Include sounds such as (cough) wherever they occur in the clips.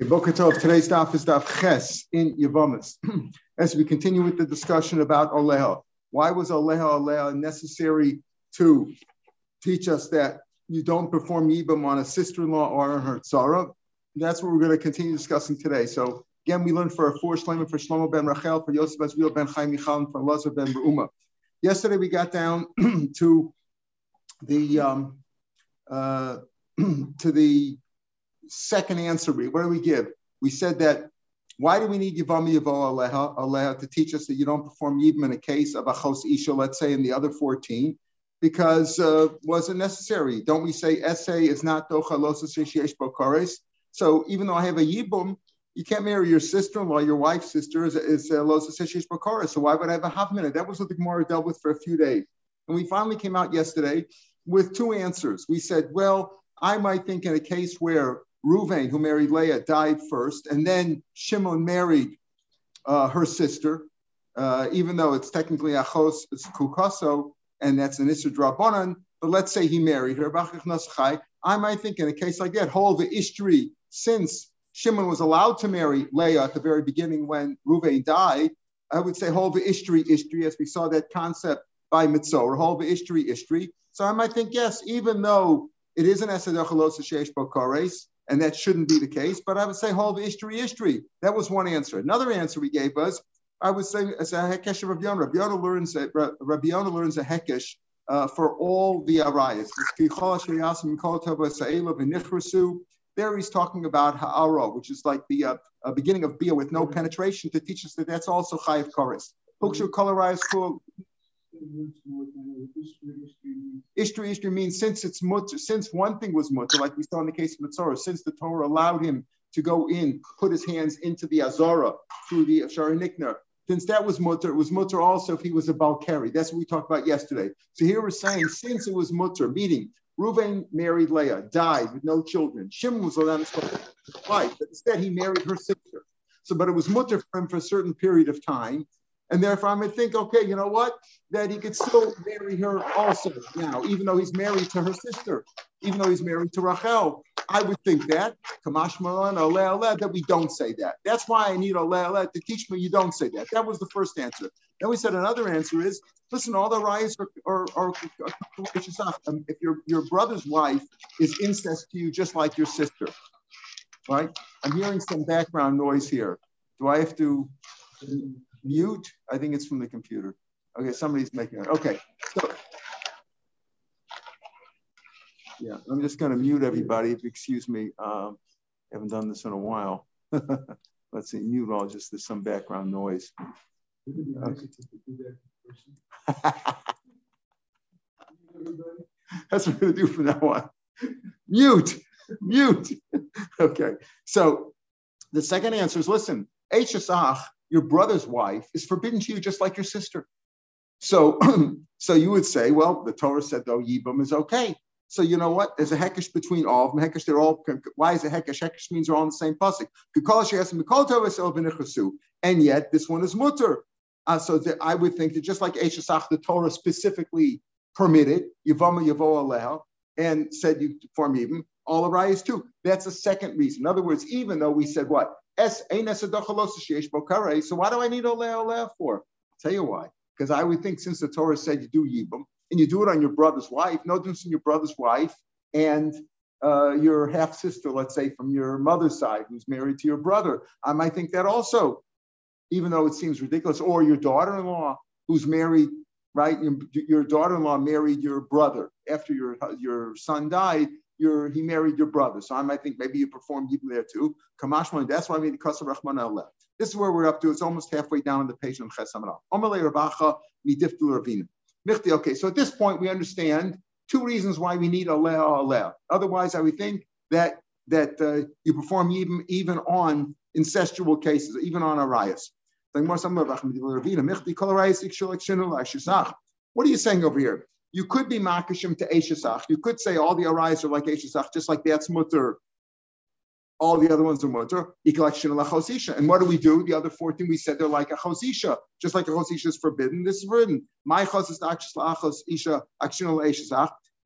Today's daf is daf Ches in Yavamas. (clears throat) As we continue with the discussion about Oleha, why was Oleha Oleha necessary to teach us that you don't perform Yibam on a sister-in-law or on her tzara? That's what we're going to continue discussing today. So again, we learned for four Shlomo, for Shlomo ben Rachel, for Yosef Azriel ben Chaim Michal, and for Lazar ben Reuma. Yesterday we got down (clears throat) to the um, uh, (clears throat) to the second answer. What do we give? We said that why do we need Yavami Yavo Aleha, Aleha to teach us that you don't perform Yibam in a case of a Achos Isha, let's say in the other 14? Because uh, was it necessary? Don't we say essay is not Docha Losas Yesh Bokares? So even though I have a Yibum, you can't marry your sister-in-law, your wife's sister is, is uh, Losas Yesh Bokares. So why would I have a half minute? That was what the Gemara dealt with for a few days. And we finally came out yesterday with two answers. We said, well, I might think in a case where Ruvain, who married Leah, died first, and then Shimon married uh, her sister, uh, even though it's technically Achos Kukaso, and that's an Drabanan, but let's say he married her. I might think in a case like that, hold the Ishtri, since Shimon was allowed to marry Leah at the very beginning when Ruvain died, I would say hold the Ishtri, Ishtri, as we saw that concept by Mitzor, hold the Ishtri, Ishtri. So I might think, yes, even though it is an Esadachalosa Sheish Bokares, and that shouldn't be the case. But I would say hold history, history. That was one answer. Another answer we gave was I would say as a hekesh of Rabbi Yonah. Rabbi Yonah learns a, Rabbi learns a hekesh uh, for all the arayas. There he's talking about ha'ara, which is like the uh, beginning of bia with no penetration to teach us that that's also chayiv chorus. Hukshu kol Ishtri Ishtri means since it's mutter, since one thing was mutter, like we saw in the case of Mitzorah, since the Torah allowed him to go in, put his hands into the Azara through the Sharon since that was mutter, it was mutter also if he was a Balkari. That's what we talked about yesterday. So here we're saying since it was mutter, meaning Reuven married Leah, died with no children. Shimon was allowed to wife, but instead he married her sister. So, but it was mutter for him for a certain period of time. And therefore, I might think, okay, you know what? That he could still marry her also now, even though he's married to her sister, even though he's married to Rachel. I would think that, Kamash Maran, that we don't say that. That's why I need Oleh to teach me you don't say that. That was the first answer. Then we said another answer is listen, all the riots are, are, are, are um, if your, your brother's wife is incest to you just like your sister, right? I'm hearing some background noise here. Do I have to mute. I think it's from the computer. Okay, somebody's making it. Okay. So, yeah, I'm just going to mute everybody. Excuse me, um, haven't done this in a while. (laughs) Let's see, mute all. Just there's some background noise. (laughs) That's what we're going to do from now on. mute, mute. (laughs) okay. So the second answer is listen, Hsach your brother's wife is forbidden to you just like your sister. So, (clears throat) so you would say, well, the Torah said though Yibam is okay. So you know what? There's a hekesh between all of them. Hekesh, they're all. Why is a hekesh? Hekesh means they're all in the same pasuk. And yet this one is mutter. Uh, so I would think that just like Eshesach, the Torah specifically permitted Yavama Yavo Aleha and said you form even all rayas too. That's a second reason. In other words, even though we said what so why do I need Oleh Oleh for? I'll tell you why. Because I would think since the Torah said you do Yibam, and you do it on your brother's wife, no difference in your brother's wife and uh, your half sister, let's say from your mother's side, who's married to your brother. I might think that also, even though it seems ridiculous, or your daughter in law who's married, right? Your, your daughter in law married your brother after your, your son died you're, he married your brother. So I might think maybe you performed even there too. Kamashman, that's why I mean the Kasar Rahman left. This is where we're up to. It's almost halfway down on the page on Chesamara. Okay, so at this point we understand two reasons why we need Aleh Aleh. Otherwise, I would think that that uh, you perform even even on incestual cases, even on arias. What are you saying over here? You could be makashim to Eshesach. You could say all the arais are like Eshesach, just like that's mutter. All the other ones are mutter. And what do we do? The other 14, we said they're like a chosisha, just like a chosisha is forbidden. This is forbidden. My isha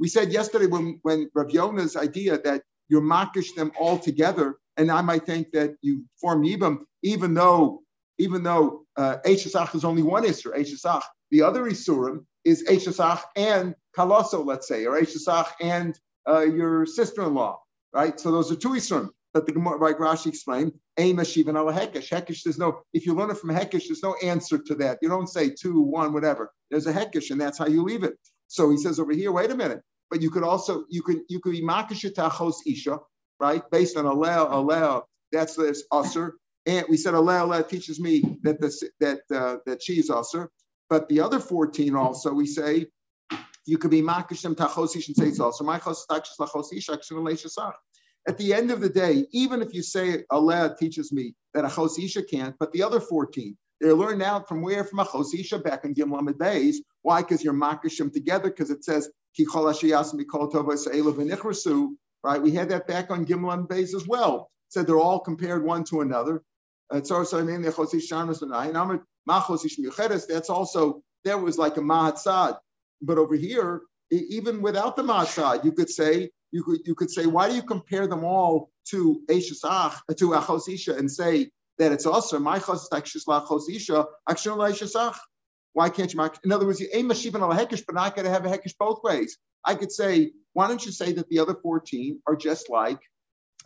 We said yesterday when, when Rav Yonah's idea that you're makish them all together, and I might think that you form Yibam, even though even though uh, is only one Isser, Eshesach. The other Isurim is Eshesach and Kaloso, let's say, or Eshesach and uh, your sister-in-law, right? So those are two Isurim. But the Gemara, like Rashi explained, Ein Mashivan ala Hekesh. Hekesh, there's no, if you learn it from Hekesh, there's no answer to that. You don't say two, one, whatever. There's a Hekesh, and that's how you leave it. So he says over here, wait a minute. But you could also, you could, you could be Makashatachos Isha, right? Based on Alel, Alel, that's this Usr. And we said Alel, Alel teaches me that the, that uh, that she is Usr. But the other 14 also, we say, you could be Makashim Tachos Ish and say it's also. At the end of the day, even if you say Allah teaches me that a chosisha can't, but the other 14, they're learned out from where? From a chosisha back in Gimlam Beis. Why? Because you're makashim together, because it says, right? We had that back on Gimlam Beis as well. Said they're all compared one to another. That's also, there was like a mahatzad. But over here, even without the mahatzad, you could say you could you could say, why do you compare them all to Eshesach, to Achosisha and say that it's also my chosisha, Achosisha, Why can't you? In other words, you aim Mashivan al Hekish, but not going to have a Hekish both ways. I could say, why don't you say that the other 14 are just like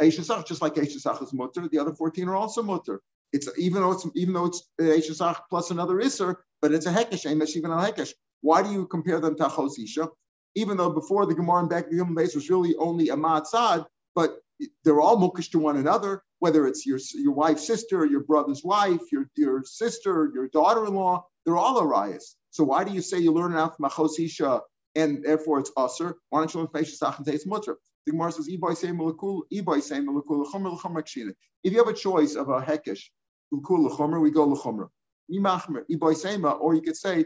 Eshesach, just like Eshesach is mutter, the other 14 are also mutter. It's even though it's even though it's Eshesach plus another Isser, but it's a Hekish, aim Mashivan al Hekish. Why do you compare them to Chosisha? even though before the Gemara and back the Yom base was really only a Matzad, but they're all mukish to one another, whether it's your, your wife's sister, your brother's wife, your, your sister, your daughter-in-law, they're all Arias. So why do you say you learn it out from Achos Isha and therefore it's Aser? Why don't you learn Sach and say it's Mutter? The Gemara says, If you have a choice of a Hekesh, we go L'chomer. Or you could say.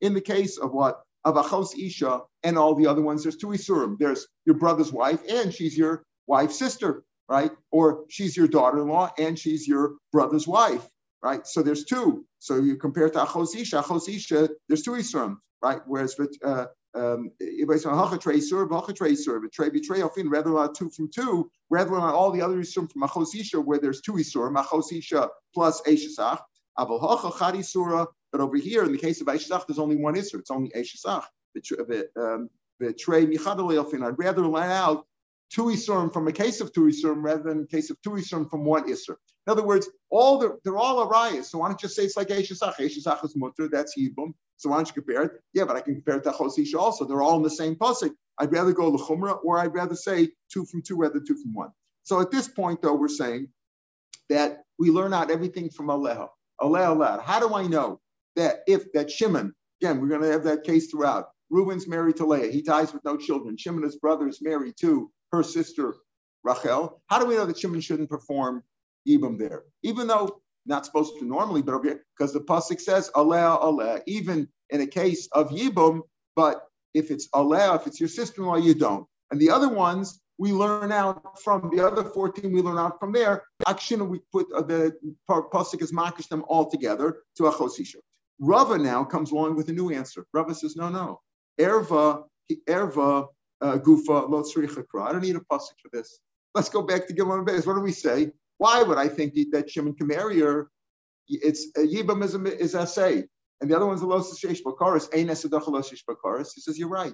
In the case of what? Of Achos Isha and all the other ones, there's two Isurim. There's your brother's wife and she's your wife's sister, right? Or she's your daughter-in-law and she's your brother's wife, right? So there's two. So you compare to Achos Isha, Achos Isha, there's two Isurim, right? Whereas uh, um, if I say sir, but trebi treofin, rather than two from two, rather than all the other isurim from Achos Isha, where there's two isurim, Achos Isha plus Eshesach, but over here, in the case of Eishach, there's only one Isser. It's only Eishach. Um, I'd rather learn out two Isurim from a case of two Isurim rather than a case of two Isurim from one Isser. In other words, all the, they're all Arayas. So why don't you say it's like Eishach? Eishach is Mutter, that's Yibum. So why don't you compare it? Yeah, but I can compare it to Chosisha also. They're all in the same pasuk. I'd rather go L'chumra or I'd rather say two from two rather than two from one. So at this point, though, we're saying that we learn out everything from Aleha. Aleh, Aleh. How do I know that if that Shimon, again, we're going to have that case throughout. Reuben's married to Leah. He dies with no children. Shimon, his brother, is married to her sister, Rachel. How do we know that Shimon shouldn't perform Ibam there? Even though not supposed to normally, but because the Pasuk says, Aleh, Aleh, even in a case of Yibum, but if it's Aleh, if it's your sister-in-law, you don't. And the other ones, we learn out from the other 14, we learn out from there. Action, we put uh, the Pasuk is makish them all together to a Chosisha. Rava now comes along with a new answer. Rava says, no, no. Erva, erva, gufa, lo I don't need a pasuk for this. Let's go back to Gimel Beis. What do we say? Why would I think that Shimon can marry her? It's uh, Yibam is, a, is assay. And the other one's a los shesh bakaris. Ein esadach los shesh bakaris. He says, you're right.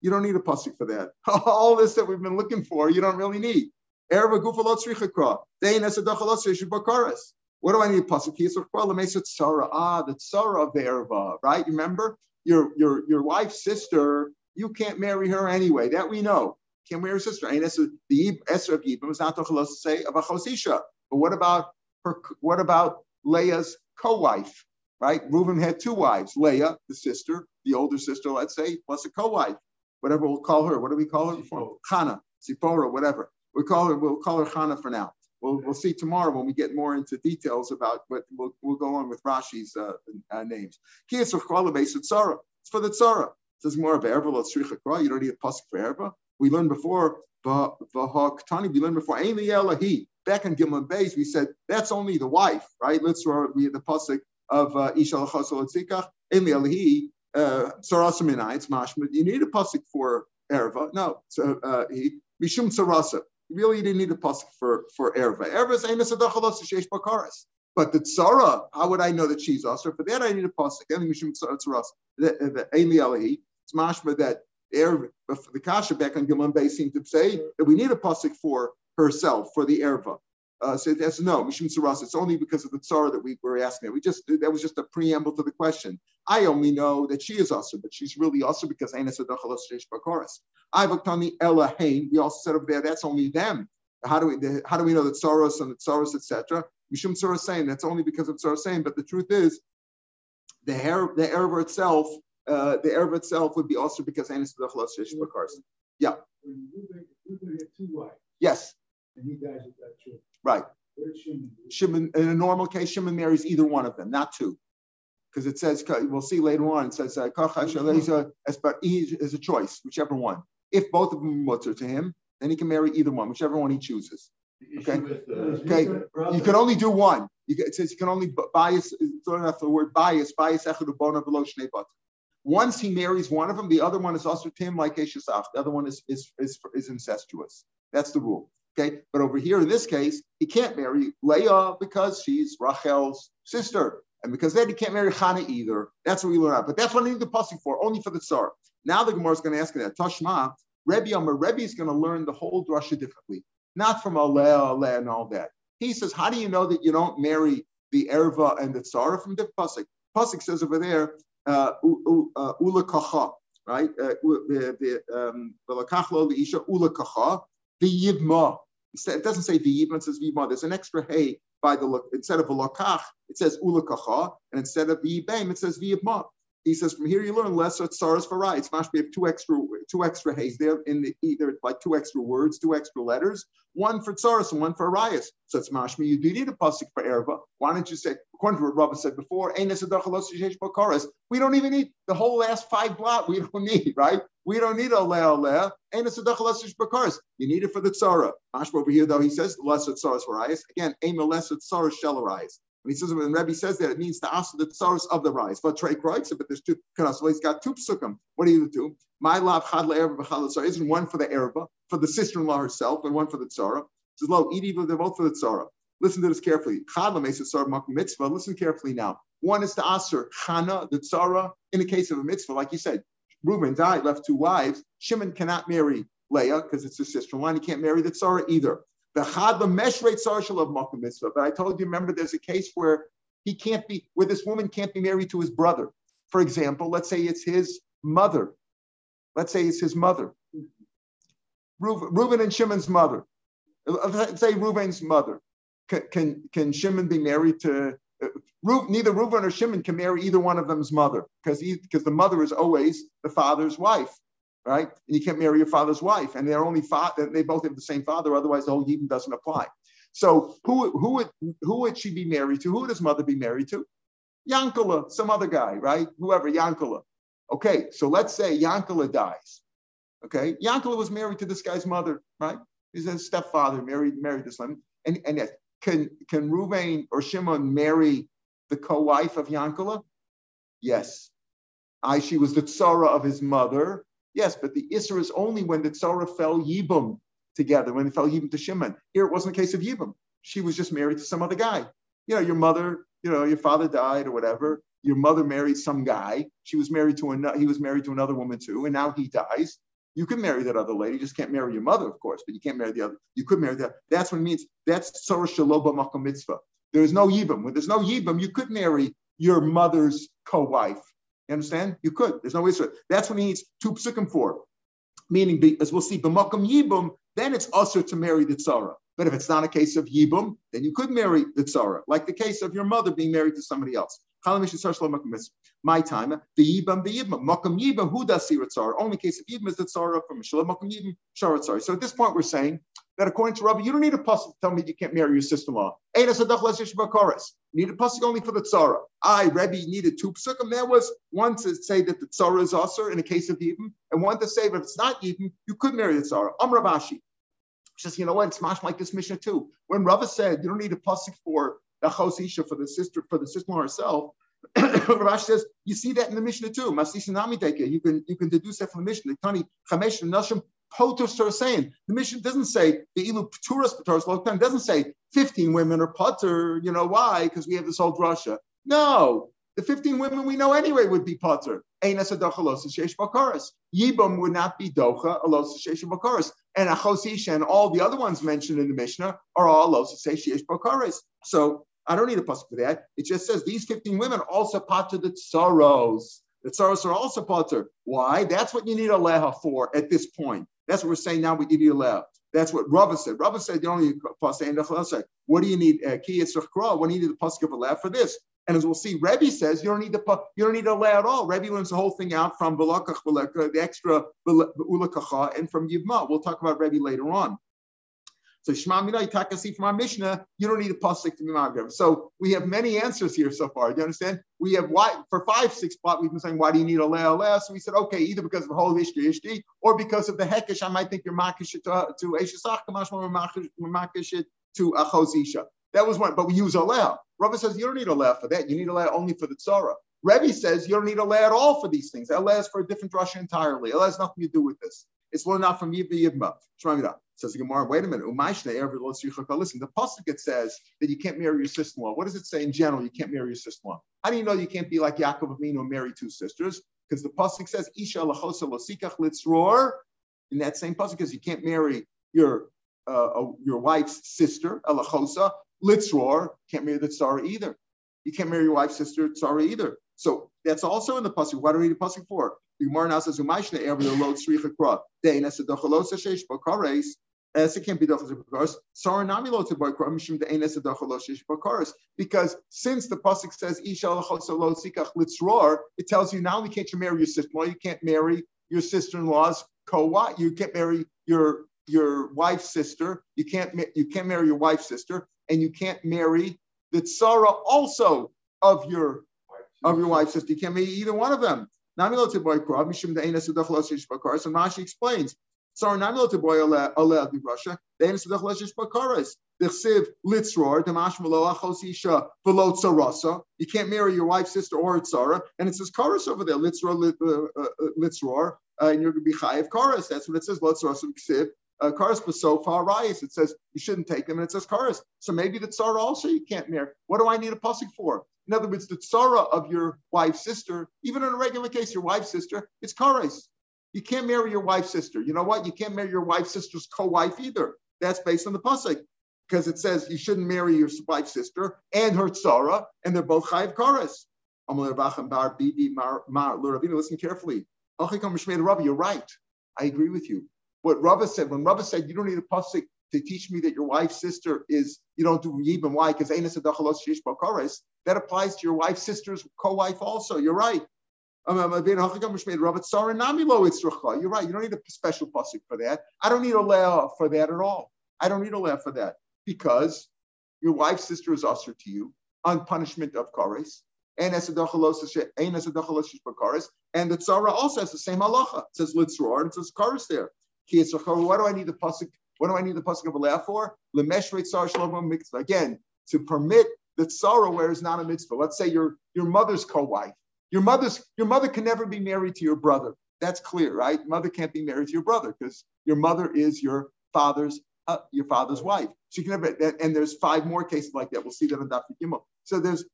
You don't need a pasuk for that. (laughs) All this that we've been looking for, you don't really need. Erva gufa lo tzricha Ein esadach los shesh bakaris. What do I need? Pasuk tzara. Ah, the tzara of the erva, right? Remember your your your wife's sister. You can't marry her anyway. That we know. Can't marry her sister. And the Esra of Yibam is not to say of a chosisha. But what about her? What about Leah's co-wife? Right? Reuben had two wives. Leah, the sister, the older sister, let's say, plus a co-wife. Whatever we'll call her. What do we call her? Chana, Sipora, whatever. We call her. We'll call her Chana for now. We'll, we'll see tomorrow when we get more into details about what we'll, we'll go on with Rashi's uh, uh, names. It's for the tzara. Says more of erva You don't need a pasuk for erva. We learned before v'ha'ktani. We learned before ain't the Back in Gimel Beis, we said that's only the wife, right? Let's we had the pasuk of uh, isha l'chasol etzikach. Ain't elahi. Sarasaminai. It's mashmad. You need a pasuk for erva. No, so uh, he mishum sarasa. really you didn't need a pasuk for for erva. Erva is adachalos sheish bakaras. But the tzara, how would I know that she's also? For that, I need a pasuk. Any mishum. The Eli Elihi. It's mashma that erva. The kasha back on Gimon Bay seemed to say that we need a pasuk for herself for the erva. Uh, so that's no, Mishum Saras. It's only because of the tsar that we were asking. We just that was just a preamble to the question. I only know that she is also, but she's really also because Aina Sadachalos Bakaris. Ivaktani Ella Hain. We also said over there that's only them. How do we how do we know that Soros and the Soros etc. Mishum Saras saying that's only because of Saras saying. But the truth is, the hair the erva itself uh, the erva itself would be also because Bakaris. Yeah. Yes. And he dies at that church. Right. Shimon, in a normal case, Shimon marries either one of them, not two. Because it says, we'll see later on, it says, uh, is a choice, whichever one. If both of them are to him, then he can marry either one, whichever one he chooses. Okay. Okay. You can only do one. You can, it says you can only bias. Throwing off the word bias. Bias echad below Once he marries one of them, the other one is also Tim like Eshesaf. The other one is, is is is incestuous. That's the rule. Okay, but over here in this case, he can't marry Leah because she's Rachel's sister, and because then he can't marry Chana either. That's what we learn out. But that's what I need the passing for, only for the tsar. Now the Gemara is going to ask that Tashma, Rebbe Amar, Rebbe is going to learn the whole drasha differently, not from Aleh, Aleh, and all that. He says, how do you know that you don't marry the erva and the tsar from the pasuk? Pasuk says over there, uh, uh, ula kacha, right? Uh, um, the isha ula kacha, the yivma. It doesn't say v'yibma, it says v'yibma. There's an extra hey by the. Instead of a lokach, it says ulakacha, and instead of v'yibem, it says v'yibma. He says from here you learn lesser tsaras for right. It's we have two extra two extra hays there in the either like two extra words, two extra letters, one for tsaras and one for arias. So it's mashma you do need a pasuk for erva. Why don't you say according to what Rabbi said before, we don't even need the whole last five blot. We don't need right. We don't need a leah a leah. You need it for the tzara. Mashma over here though he says lesser tsaras for arias. Again, aim lesser tsaras shall arias. He says when Rebbe says that, it means to ask the tsaros of the rise. But Trey Kreutzer, but there's two. So he's got two psukim. What do you do? My love chad le'erba Isn't one for the erba, for the sister-in-law herself, and one for the tzara? Says lo, eat evil. They're both for the tzara. Listen to this carefully. Chad mitzvah. Listen carefully now. One is to aser chana the tzara in the case of a mitzvah, like you said. Reuben died, left two wives. Shimon cannot marry Leah because it's his sister-in-law. He can't marry the tzara either. The chad the meshrei social of makom mitzvah. But I told you, remember, there's a case where he can't be, where this woman can't be married to his brother. For example, let's say it's his mother. Let's say it's his mother. Reuben and Shimon's mother. Let's say Reuben's mother. Can, can, can Shimon be married to, uh, neither Reuben or Shimon can marry either one of them's mother because because the mother is always the father's wife right? And you can't marry your father's wife, and they're only fa- they both have the same father. Otherwise, the whole yibum doesn't apply. So who who would who would she be married to? Who would his mother be married to? Yankala, some other guy, right? Whoever, Yankala. Okay, so let's say Yankala dies. Okay, Yankala was married to this guy's mother, right? He's a stepfather, married married this woman. And and yes, can can Ruvain or Shimon marry the co-wife of Yankala? Yes. I, she was the tzara of his mother, Yes, but the Isra is only when the Tzara fell Yibum together, when it fell Yibum to Shimon. Here it wasn't a case of Yibum. She was just married to some other guy. You know, your mother, you know, your father died or whatever. Your mother married some guy. She was married to another, he was married to another woman too, and now he dies. You could marry that other lady. You just can't marry your mother, of course, but you can't marry the other. You could marry that. That's what it means. That's Tzara Shaloba Makom Mitzvah. There is no Yibum. When there's no Yibum, you could marry your mother's co-wife you understand? You could. There's no way That's what he needs two psukim for. Meaning, as we'll see, b'makam yibum, then it's usher to marry the tzara. But if it's not a case of yibum, then you could marry the tzara, like the case of your mother being married to somebody else. My time, the yibam, the yibam, makam yibam, who does see tzara? Only case of yibam is the tzara from shalom makam yibam, shara tzara. So at this point, we're saying that according to Rabbi, you don't need a pasuk to tell me you can't marry your sister-in-law. You need a pasuk only for the tzara. I, Rabbi, needed two pasukim. There was one to say that the tzara is usher in a case of yibam, and one to say that if it's not yibam, you could marry the tzara. I'm Ravashi. Says, you know what? It's like this Mishnah too. When Rava said you don't need a pasuk for the chosisha for the sister for the sister-in-law herself, (coughs) Rashi says you see that in the Mishnah too. You can you can deduce that from the Mishnah. Tani chamesh nashim Potus are saying the mission doesn't say the ilu pturas pturas doesn't say 15 women are putter. You know why? Because we have this old Russia. No, the 15 women we know anyway would be putter. Einas sheish bakaris. Yibam would not be docha bakaris. And achosisha and all the other ones mentioned in the Mishnah are all alosis bakaris. So I don't need a pasuk for that. It just says these 15 women also pater the tsaros. The tsaros are also pater. Why? That's what you need a leha for at this point. That's what we're saying now. We give you a. That's what Rava said. Rava said you a pasuk. What do you need? Uh, ki What do you need the pasuk of a leha for this? And as we'll see, Rebbe says you don't need the you don't need to lay at all. Rebbe learns the whole thing out from the extra Ulakacha, and from Yivma. We'll talk about Rebbe later on. So Shema Minai Takasi from our Mishnah, you don't need a pasuk to be Maghrib. So we have many answers here so far. Do you understand? We have why for five, six plot, we've been saying, why do you need a leah leah? So we said, okay, either because of the whole ishti ishti, or because of the hekesh, I might think you're makish to to Eshesach, Kamash makish to Achozisha. That was one, but we use a aleh. Rabbi says you don't need a aleh for that. You need a aleh only for the tzara. Rebbe says you don't need a aleh at all for these things. Aleh is for a different drasha entirely. Aleh has nothing to do with this. It's learned out from Yibba Yibba. Says the Gemara, wait a minute. Listen, the pasuk it says that you can't marry your sister-in-law. What does it say in general? You can't marry your sister-in-law. How do you know you can't be like Yaakov Avinu and marry two sisters? Because the pasuk says Isha losikach litzror. In that same pasuk, because you can't marry your uh, your wife's sister, Elachosa, Litzror, can't marry the Tsara either. You can't marry your wife's sister, Tsara either. So that's also in the Pasuk. Why do we read the Pasuk for? The Gemara now says, Umayshna ever the load sricha kra. Dein es dochalos shesh bakares. It can't be dochalos bakares. Sara nami lo to bakra mishum dein es dochalos shesh bakares. Because since the Pasuk says, Isha lo sikach litzror, it tells you not only can't you marry your sister-in-law, you can't marry your sister-in-law's co-wife. You can't marry your your wife's sister. You can't you can't marry your wife's sister, and you can't marry the tzara also of your of your wife's sister. You can't marry either one of them. And Rashi explains. Sorry, not to boy aleh di Russia. They ain't sedach leshish bakaras. The siv litzror damash malo achosisha below tzarasa. You can't marry your wife's sister or tzara, and it says karas over there. Litzror uh, uh, litzror, uh, and you're going to be chayiv karas. That's what it says. Litzror ksiv uh, so far rise. It says you shouldn't take them, and it says karas. So maybe the tsara also you can't marry. What do I need a pasuk for? In other words, the tsara of your wife's sister, even in a regular case, your wife's sister, it's karas. You can't marry your wife's sister. You know what? You can't marry your wife's sister's co-wife either. That's based on the pasuk because it says you shouldn't marry your wife's sister and her tsara, and they're both chayiv karas. Listen carefully. You're right. I agree with you what Rava said. When Rava said, you don't need a pasuk to teach me that your wife's sister is, you don't do yibam. Why? Because that applies to your wife's sister's co-wife also. You're right. You're right. You don't need a special pasuk for that. I don't need a leah for that at all. I don't need a leah for that because your wife's sister is usher to you on punishment of kares. And as a and the tzara also has the same halacha. It says litzror and it says kares there. What do I need the pasuk? What do I need the pasuk of a for? Again, to permit the tzara where it's not a mitzvah. Let's say your your mother's co-wife. Your mother's your mother can never be married to your brother. That's clear, right? Mother can't be married to your brother because your mother is your father's uh, your father's wife. She can never. And there's five more cases like that. We'll see that in Daf Gimel. So there's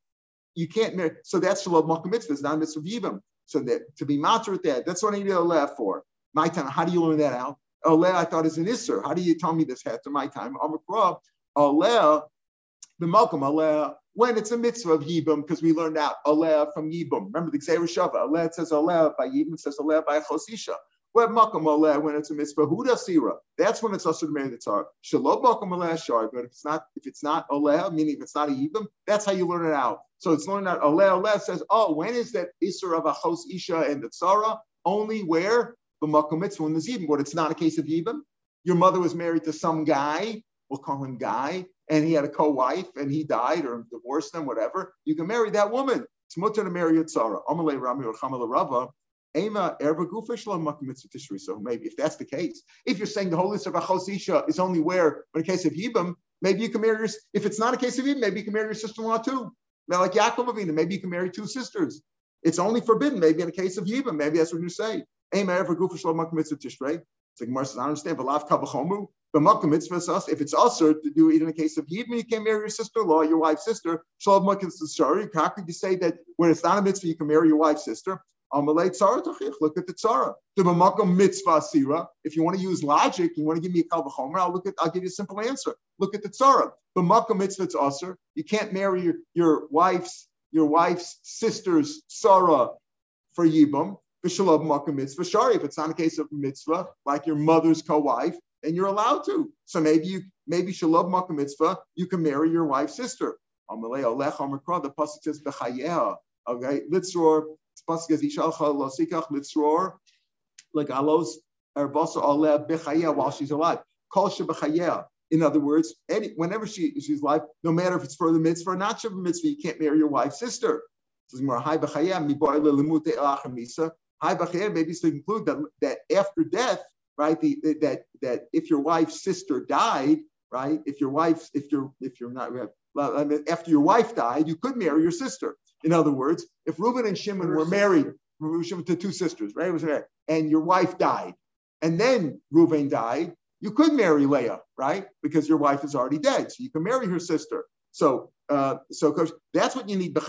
you can't marry. So that's shalom makom mitzvah. It's not a mitzvah yibam. So that to be matter with that, that's what I need a laugh for. My time. How do you learn that out? Oleh, I thought is an Isser. How do you tell me this had to my time? Amakra, Oleh, the Malcolm, Oleh, when it's a mitzvah of Yibum, because we learned out Oleh from Yibum. Remember the Gzeir Shava, Oleh says Oleh by Yibum, says Oleh by Chosisha. Where Makam Oleh, when it's a mitzvah, Huda Sira, that's when it's also the marry the tzar. Shalom Makam Oleh Shar, but if it's not, if it's not Oleh, meaning if it's not a Yibum, that's how you learn it out. So it's learned out Oleh, Oleh says, oh, when is that Isra of Achos Isha and the Tzara? Only where b'makom mitzvah in the zibim, but it's not a case of yibam. Your mother was married to some guy, we'll call him guy, and he had a co-wife and he died or divorced them, whatever. You can marry that woman. It's mutter to marry a tzara. Amalei Rami or Chamala Rava. Ema erba mitzvah So maybe if that's the case, if you're saying the holiness of achosisha is only where, but in case of yibam, maybe you can marry your, if it's not a case of yibam, maybe you can marry your sister-in-law too. Now, like Yaakov Avinu, maybe you can marry two sisters. It's only forbidden, maybe in a case of yibam. Maybe that's what you say. So Gemara says, I understand, but lav kavachomu, mitzvah. If it's also to do it in the case of even you can't marry your sister-in-law, your wife's sister, shalom makkah sorry. How could you say that when it's not a mitzvah, you can marry your wife's sister? Look at the tzara. The makkah mitzvah sira. If you want to use logic, you want to give me a kalvachomer, I'll look at. I'll give you a simple answer. Look at the tzara. The makkah mitzvah it's. You can't marry your, your wife's your wife's sister's tzara for yibum. V'shalom makkah mitzvah shari. If it's not a case of mitzvah, like your mother's co-wife, and you're allowed to. So maybe you maybe shalom makkah mitzvah, you can marry your wife's sister. The pasuk says b'chayeha. Okay, litzror. Pasuk says ishalcha losikach litzror erbasa aleh while she's alive. Kol shebechayeha. In other words, any, whenever she, she's alive, no matter if it's for the mitzvah or not for the mitzvah, you can't marry your wife's sister. Maybe to conclude that, that after death, right? The, that that if your wife's sister died, right? If your wife's if you're if you're not after your wife died, you could marry your sister. In other words, if Reuben and Shimon were married, to two sisters, right? Was married, And your wife died, and then Reuben died, you could marry Leah, right? Because your wife is already dead, so you can marry her sister. So, uh, so that's what you need. In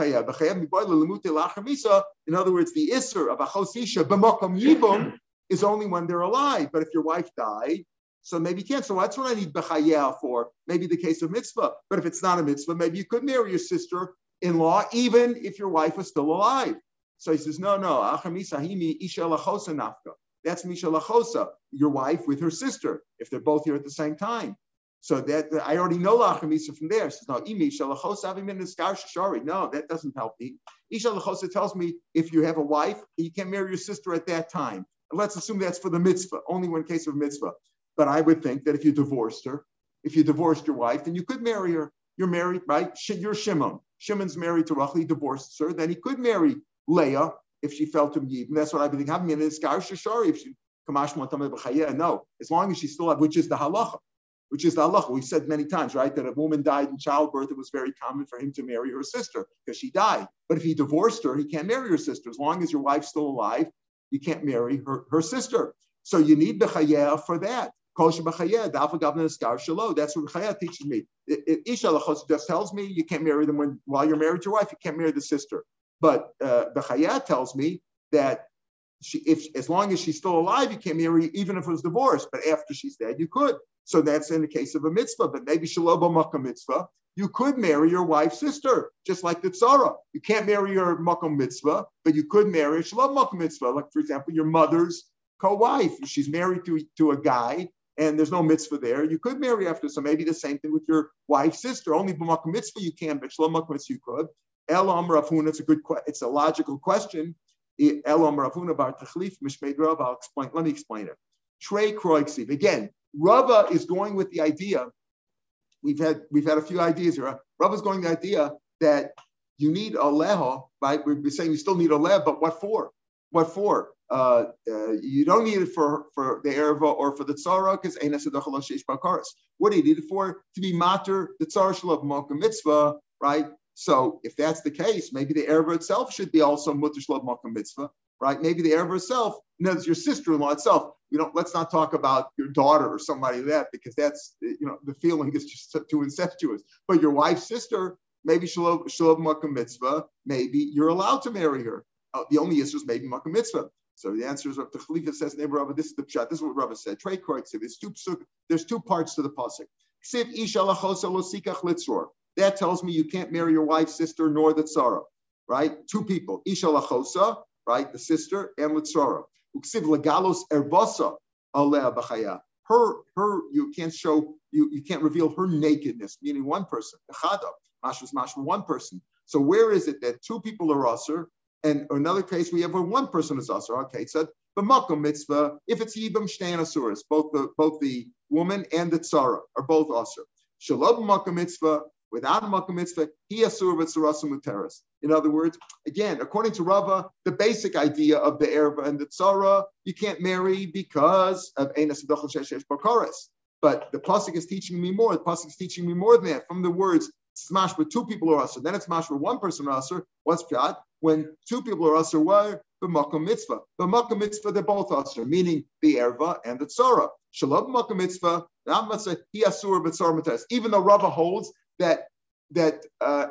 other words, the isser of achosisha b'makom yibum is only when they're alive. But if your wife died, so maybe you can't. So that's what I need bechayah for. Maybe the case of mitzvah. But if it's not a mitzvah, maybe you could marry your sister-in-law even if your wife was still alive. So he says, no, no, achamisa isha lachosa nafka. That's misha lachosa, your wife with her sister, if they're both here at the same time. So that I already know lachamisa from there. Says no, imi shari. No, that doesn't help me. Isha lachosa tells me if you have a wife, you can't marry your sister at that time. Let's assume that's for the mitzvah, only one case of mitzvah. But I would think that if you divorced her, if you divorced your wife, then you could marry her. You're married, right? You're Shimon. Shimon's married to Rachel, he divorced her. Then he could marry Leah if she fell to Yid. And that's what I believe. If she Kamash Mu'atam, no, as long as she still have, which is the halacha, which is the halacha. We've said many times, right, that a woman died in childbirth, it was very common for him to marry her sister because she died. But if he divorced her, he can't marry her sister. As long as your wife's still alive, you can't marry her, her sister. So you need bechayah for that. That's what Chaya teaches me. Isha just tells me you can't marry them when, while you're married to your wife. You can't marry the sister. But uh, Bechaya tells me that she, if as long as she's still alive, you can't marry even if it was divorced. But after she's dead, you could. So that's in the case of a mitzvah. But maybe shaloba makkah mitzvah, you could marry your wife's sister, just like the tzara. You can't marry your makkah mitzvah, but you could marry a shalom makkah mitzvah. Like for example, your mother's co-wife. She's married to, to a guy and there's no mitzvah there. You could marry after. So maybe the same thing with your wife's sister. Only b'makom mitzvah you can, but shalom mitzvah you could. El Rafuna, it's a good, it's a logical question. El Rafuna bar tachlif mishmeid Rav. I'll explain. Let me explain it. Trey Kroiksiv. Again, Rava is going with the idea. We've had we've had a few ideas here. Is going the idea that you need aleha, right? We're saying you still need a aleha, but what for? What for? Uh, uh, you don't need it for, for the erva or for the tzara because What do you need it for? To be mater the tzara shalom mitzvah, right? So if that's the case, maybe the erva itself should be also mutter shalom mitzvah, right? Maybe the erva itself, you know, your sister-in-law itself. You know, let's not talk about your daughter or somebody like that because that's you know the feeling is just too incestuous. But your wife's sister, maybe shalom shalom mitzvah, maybe you're allowed to marry her. Uh, the only issue is maybe makkah mitzvah. So the answer is the Khalifa says, neighbor Rabbi, this is the pshat. This is what Rabbi said. Trey Kroiksiv. There's two, there's two parts to the pasuk. That tells me you can't marry your wife's sister nor the tzara, right? Two people. Isha lachosa, right? The sister and litzrora. Uksiv legalos erbasa alea b'chaya. Her, her, you can't show, you, you can't reveal her nakedness, meaning one person. Echada. Mashwas mashma, one person. So where is it that two people are usher and another case, we have where one person is usher. Okay, so the makom mitzvah, if it's yibam shtein asuras, both the both the woman and the tzara are both usher. Shalom makom mitzvah, without a makom mitzvah, he asur v'tzarasim muteris. In other words, again, according to Rava, the basic idea of the erva and the tzara, you can't marry because of enas sheshesh bakaris. But the pasuk is teaching me more. The pasuk is teaching me more than that. From the words smash with two people are usher, then it's smash with one person are usher. What's pshat? When two people are usher, why? the makom mitzvah. The makom mitzvah, they're both asur, meaning the erva and the tzara. Shalom makom mitzvah. Even though Rava holds that that uh,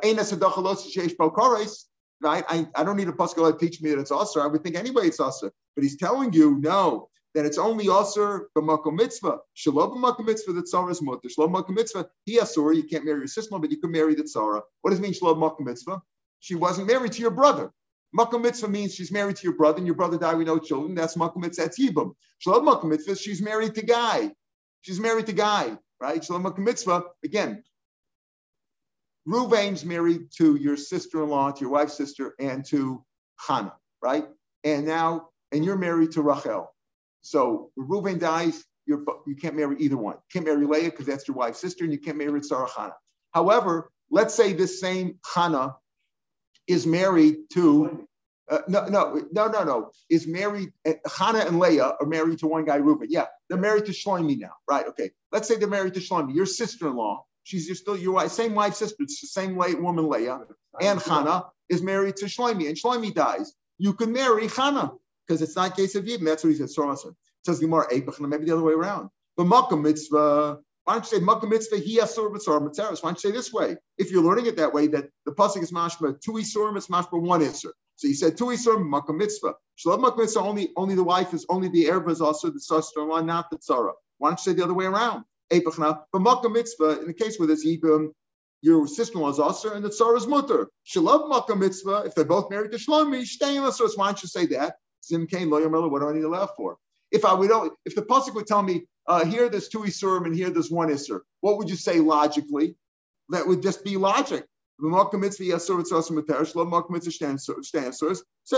right? I, I don't need a pasuk to teach me that it's asur. I would think anyway it's asur, but he's telling you no that it's only asur b'makom mitzvah. Shalom b'makom mitzvah, the tzara is mutter. Shalom b'makom mitzvah, he asur. You can't marry your sister, but you can marry the tzara. What does it mean shalom b'makom mitzvah? She wasn't married to your brother. Makom mitzvah means she's married to your brother, and your brother died with no children. That's makom mitzvah. That's yibum. Shalom makom mitzvah. She's married to guy. She's married to guy, right? Shalom makom mitzvah. Again, Ruvain's married to your sister-in-law, to your wife's sister, and to Hannah, right? And now, and you're married to Rachel. So Reuven dies, you're, you can't marry either one. You can't marry Leah because that's your wife's sister, and you can't marry Sarah Hannah. However, let's say this same Hannah is married to uh, no, no, no, no, no. Is married. Uh, Hannah and Leah are married to one guy, Reuben. Yeah, they're married to Shlomi now, right? Okay. Let's say they're married to Shlomi. Your sister-in-law. She's your still your wife, same wife, sister. It's the same way, woman, Leah. And Hannah is married to Shlomi, and Shlomi dies. You can marry Hannah because it's not case of Yidden. That's what he said. So says Gemara, maybe the other way around. But Makkah mitzvah why don't you say Makkah mitzvah he asur mitzvah mitzaris? Why don't you say this way? If you're learning it that way, that the pasuk is mashma two isurim, it's mashma one isur. So you said two isurim Makkah mitzvah. Shalom Makkah mitzvah only only the wife is only the erba is also the sister-in-law, not the tzara. Why don't you say the other way around? But Makkah mitzvah in the case where there's yibum, your sister-in-law is and the tzara is mutter. Shalom Makkah mitzvah if they're both married to Shlomi, stay in Why don't you say that? Zim Kain, Lo What do I need to laugh for? If I would, if the pasuk would tell me uh, here there's two isurim and here there's one isur. What would you say logically? That would just be logic. So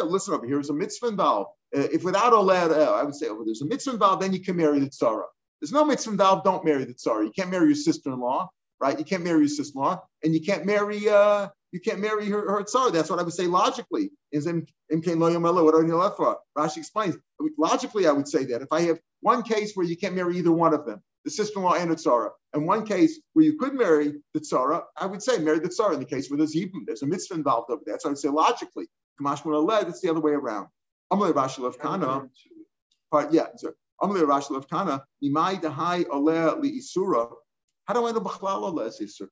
listen up, here's a mitzvah involved. Uh, if without oled, uh, I would say, oh, there's a mitzvah involved, then you can marry the tzara. There's no mitzvah involved, don't marry the tzara. You can't marry your sister-in-law, right? You can't marry your sister-in-law, and you can't marry uh, you can't marry her, her tzara. That's what I would say logically. Is in what are you left for? Rashi explains. Logically, I would say that if I have one case where you can't marry either one of them, the sister-in-law and the tzara, and one case where you could marry the tzara, I would say marry the tzara in the case where there's even there's a mitzvah involved over there. So I would say logically, Kamash it's the other way around. Amalei Rashi Lev Kana, part yeah. Amalei Rashi Lev Kana, Imai Dahai Oleh Li Isura. How do I know Bachlal Oleh Isur?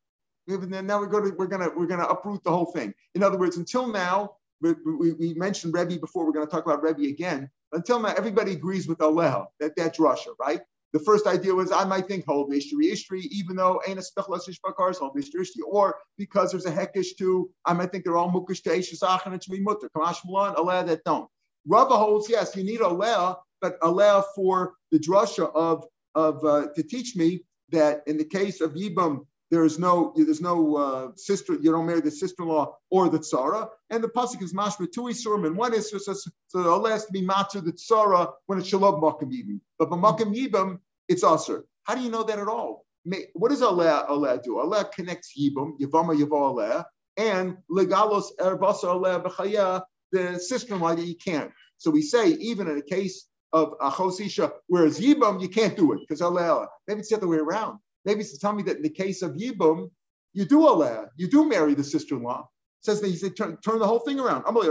Now we're going to we're to we're to uproot the whole thing. In other words, until now, we, we, we mentioned Rebbe before. We're going to talk about Rebbe again. Until now, everybody agrees with Aleha that that's Russia, right? The first idea was I might think hold Ishtri Ishtri, even though ain't a spechlas ishbakars hold Ishtri, or because there's a heckish too, I might think they're all mukish to Eshesach and it's me mutter. Kamash Mulan, Aleh that don't. Rava holds, yes, you need Aleh, but allow for the drasha of of uh, to teach me that in the case of Yibam, there is no there's no uh, sister you don't marry the sister-in-law or the tzara. And the pasuk is mashma two isurim and one isur so the to be matzah the tzara when it's shalom makam yibim but by makam yibim it's asur how do you know that at all? What does Allah Allah do? Allah connects yibim yavama yavo Allah and legalos erbasa Allah b'chaya the sister-in-law that you can't. So we say even in a case of achosisha whereas yibam you can't do it because Allah maybe it's the other way around Maybe it's to tell me that in the case of Yibum, you do allow, you do marry the sister-in-law. Says that he said, turn, turn the whole thing around. Maybe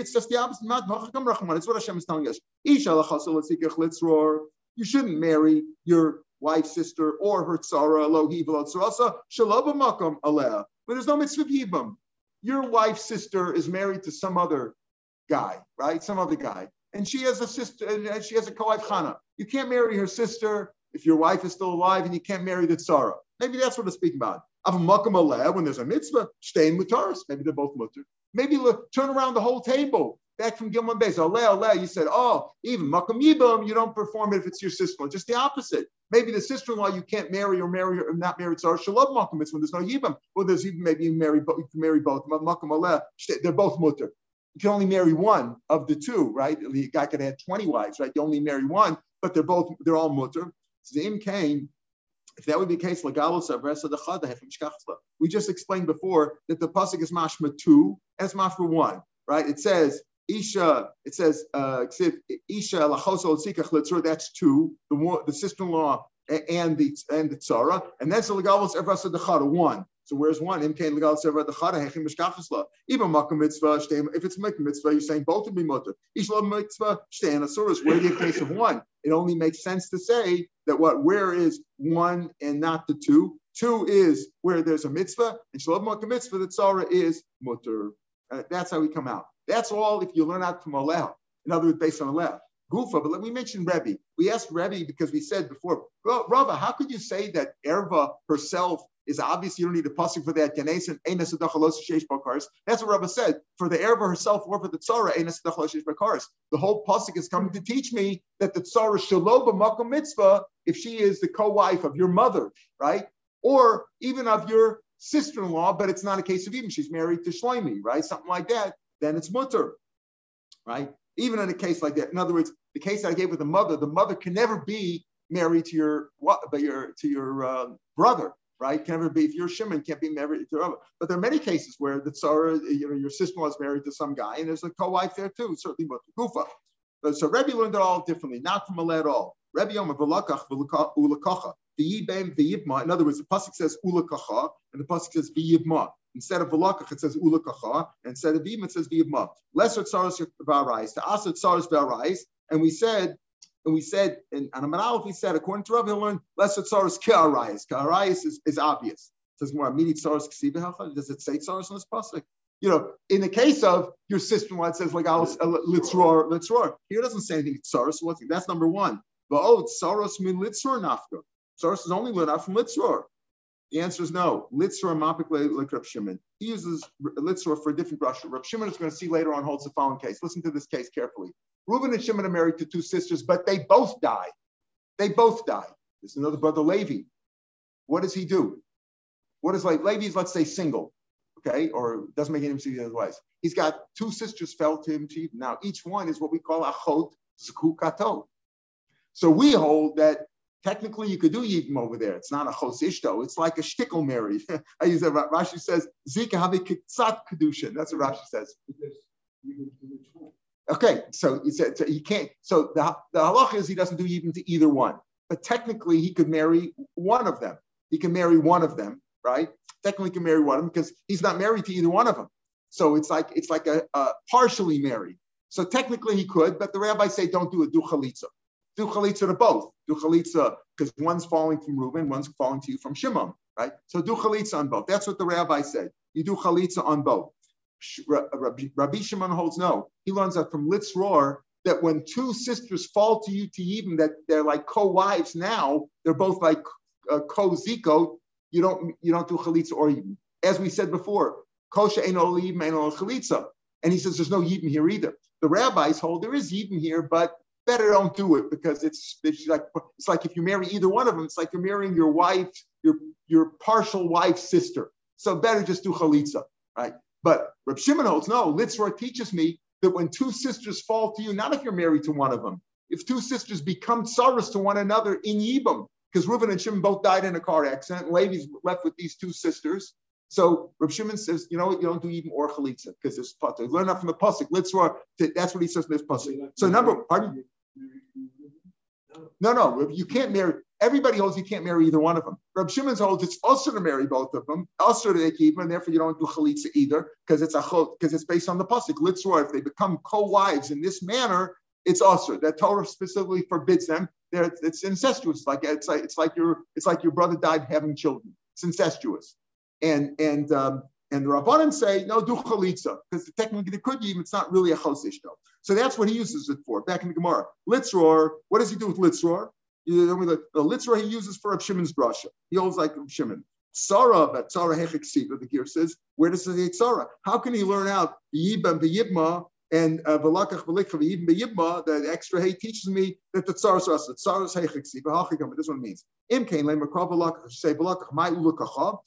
it's just the opposite. It's what Hashem is telling us. You shouldn't marry your wife's sister or her tzara, but there's no mitzvah yibum. Your wife's sister is married to some other guy, right? Some other guy and she has a sister, and she has a co-wife. You can't marry her sister if your wife is still alive, and you can't marry the tzara. Maybe that's what it's speaking about. Av makam when there's a mitzvah, stein mutaris. Maybe they're both mutar. Maybe look, turn around the whole table. Back from Gilman Beis, Aleh, Aleh, you said, oh, even Makam Yibam, you don't perform it if it's your sister-in-law. Just the opposite. Maybe the sister-in-law you can't marry or marry or not marry Tzar Shalom Makam It's when there's no Yibam. Well, there's even maybe you marry, you can marry both. Makam Aleh, they're both mutter you can only marry one of the two, right? The guy could have 20 wives, right? You only marry one, but they're both, they're all mutter. Zim came, if that would be the case, we just explained before that the pasuk is mashma two it's mashma one, right? It says Isha, it says uh, Isha lachos that's two, the the sister-in-law and the and the tzara, and that's the legalos evrasa dechara one. So where's one? Even makom mitzvah, if it's makom mitzvah, you're saying both would be mutter. Ishlam mitzvah, shtein asuras. Where you case of one? It only makes sense to say that what where is one and not the two. Two is where there's a mitzvah, and shalom makom mitzvah, the tzara is mutter. Uh, that's how we come out. That's all if you learn out from Aleh. In other words, based on Aleh. Gufa, but let me mention Rebbe. We asked Rebbe because we said before, Rava, how could you say that Erva herself is obvious? You don't need a pasuk for that. That's what Rabbi said. For the Erva herself or for the Tzara, the whole pasuk is coming to teach me that the Tzara shaloba makom mitzvah, if she is the co-wife of your mother, right? Or even of your sister-in-law, but it's not a case of even she's married to Shlomi, right? Something like that, then it's mutter, right? Even in a case like that. In other words, the case that I gave with the mother, the mother can never be married to your your to your uh, brother, right? Can never be if you're Shimon, can't be married to. But there are many cases where the tzara, you know, your sister-in-law is married to some guy, and there's a co-wife there too. Certainly, but Gufa. But so Rebbe learned it all differently, not from a at all. Rebbe Yom v'lakach v'ulakacha v'yibem v'yibma. In other words, the pasuk says ulakacha, and the pasuk says v'yibma. Instead of velakach, it says ulakacha. And instead of v'yibma, it says v'yibma. Lesser tsaros v'arais. To asa tsaros v'arais. And we said, and we said, and on a manalef, we said, according to Rav, he'll learn lesser tsaros k'arayis. K'arayis is, is obvious. It says. Does it say tsaros in this pasuk? You know, in the case of your sister-in-law, it says like uh, let's roar. Here doesn't say anything tsaros. That's number one. But oh, tsaros min litzor nafka. Tsaros is only learned out from litzor. The answer is no. Litzor mapik like Rab Shimon. He uses litzor for a different brush. Rab Shimon is going to see later on holds the following case. Listen to this case carefully. Reuben and Shimon are married to two sisters, but they both die. They both die. There's another brother, Levi. What does he do? What is like Levi's, let's say, single, okay, or doesn't make any sense otherwise. He's got two sisters fell to him to Now, each one is what we call achot zkukato. So we hold that technically you could do yibum over there. It's not a chosishto. It's like a shtickle married. (laughs) I use that. Rashi says zika have a kitzat kedushin. That's what Rashi says. Okay, so he said so he can't. So the the halach is he doesn't do even to either one, but technically he could marry one of them. He can marry one of them, right? Technically, can marry one of them because he's not married to either one of them. So it's like it's like a, a partially married. So technically he could, but the rabbis say don't do it. Do chalitza. Do chalitza to both. Do chalitza because one's falling from Reuben, one's falling to you from Shimon, right? So do chalitza on both. That's what the rabbi said. You do chalitza on both. Rabbi, Shimon holds no. He learns that from Litzror that when two sisters fall to you to even that they're like co-wives now, they're both like uh, co-ziko. You don't you don't do chalitza or even. As we said before, kosha ain't no even ain't no chalitza. And he says there's no yibim here either. The rabbis hold there is yibim here, but better don't do it because it's, it's like it's like if you marry either one of them, it's like you're marrying your wife, your your partial wife's sister. So better just do chalitza, right? But Reb Shimon holds no. Litzra teaches me that when two sisters fall to you, not if you're married to one of them, if two sisters become tsaras to one another in Yibam, because Reuben and Shimon both died in a car accident, and Levi's left with these two sisters. So Reb Shimon says, you know what, you don't do even or chalitza because there's pasuk. Learn that from the pasuk. Litzra, that's what he says in this pasuk. So number, pardon? No, no, you can't marry. Everybody holds you can't marry either one of them. Reb Shimon holds it's also to marry both of them, also to keep, them, and therefore you don't do chalitza either because it's a because it's based on the pasuk. Litzror, if they become co-wives in this manner, it's also that Torah specifically forbids them. They're, it's incestuous. Like it's like it's like your it's like your brother died having children. It's incestuous, and and um, and the Rabbanan say, no, do chalitza, because technically could even, it's not really a chosish though. So that's what he uses it for. Back in the Gemara. Litzror, what does he do with litzror? The, the he uses for Shimon's brasha. He holds like Shimon. Sarah, but Sarah Hechiksiva, the gear says, where does it say Sarah? How can he learn out Yibam B'Yibma and uh, Velakach Velikcha V'Yibam B'Yibma? The extra hay teaches me that the Tzara Sasa, Tzara Hechiksiva, Hachikam, but this one means. Im Kain Le Makrav Velakach, say Velakach Mai Ulakacha,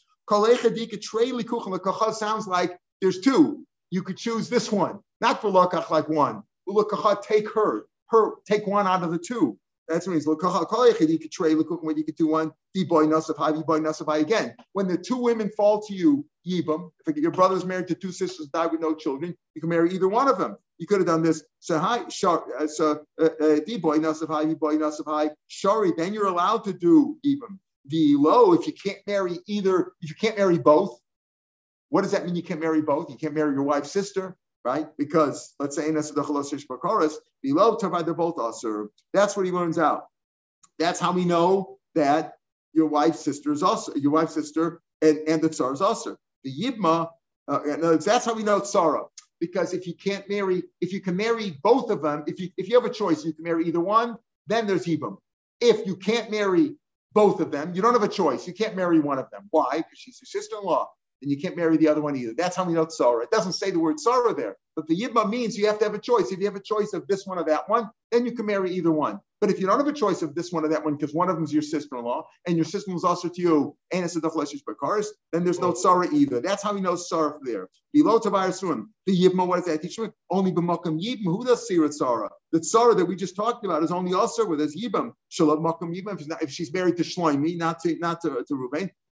sounds like there's two. You could choose this one, not for lakach like one. Ulakacha, take her, her, take one out of the two. That's what means. You could trade when you could do one. boy boy again. When the two women fall to you, yibam. If your brother's married to two sisters, die with no children, you can marry either one of them. You could have done this. So hi, uh, so uh, uh, boy boy Shari. Then you're allowed to do yibam. The low, if you can't marry either, if you can't marry both, what does that mean? You can't marry both. You can't marry your wife's sister, right? Because let's say below they're both usher. That's what he learns out. That's how we know that your wife's sister is also your wife's sister and, and the tsar is also the yibma. Uh, that's how we know it's Sarah. Because if you can't marry, if you can marry both of them, if you if you have a choice, you can marry either one. Then there's yibam. If you can't marry both of them, you don't have a choice. You can't marry one of them. Why? Because she's your sister-in-law and you can't marry the other one either. That's how we know tzara. It doesn't say the word tzara there, but the yibma means you have to have a choice. If you have a choice of this one or that one, then you can marry either one. But if you don't have a choice of this one or that one, because one of them is your sister-in-law and your sister-in-law is also to you, and it's a cars, then there's no tzara either. That's how we know tzara there. Below Tavayr Surim, the yibma, what does that teach? Only b'makam yibma. Who does sira tzara? The tzara that we just talked about is only also where there's yibam. Shalom makam yibam. If she's, married to Shloimi, not to not to, to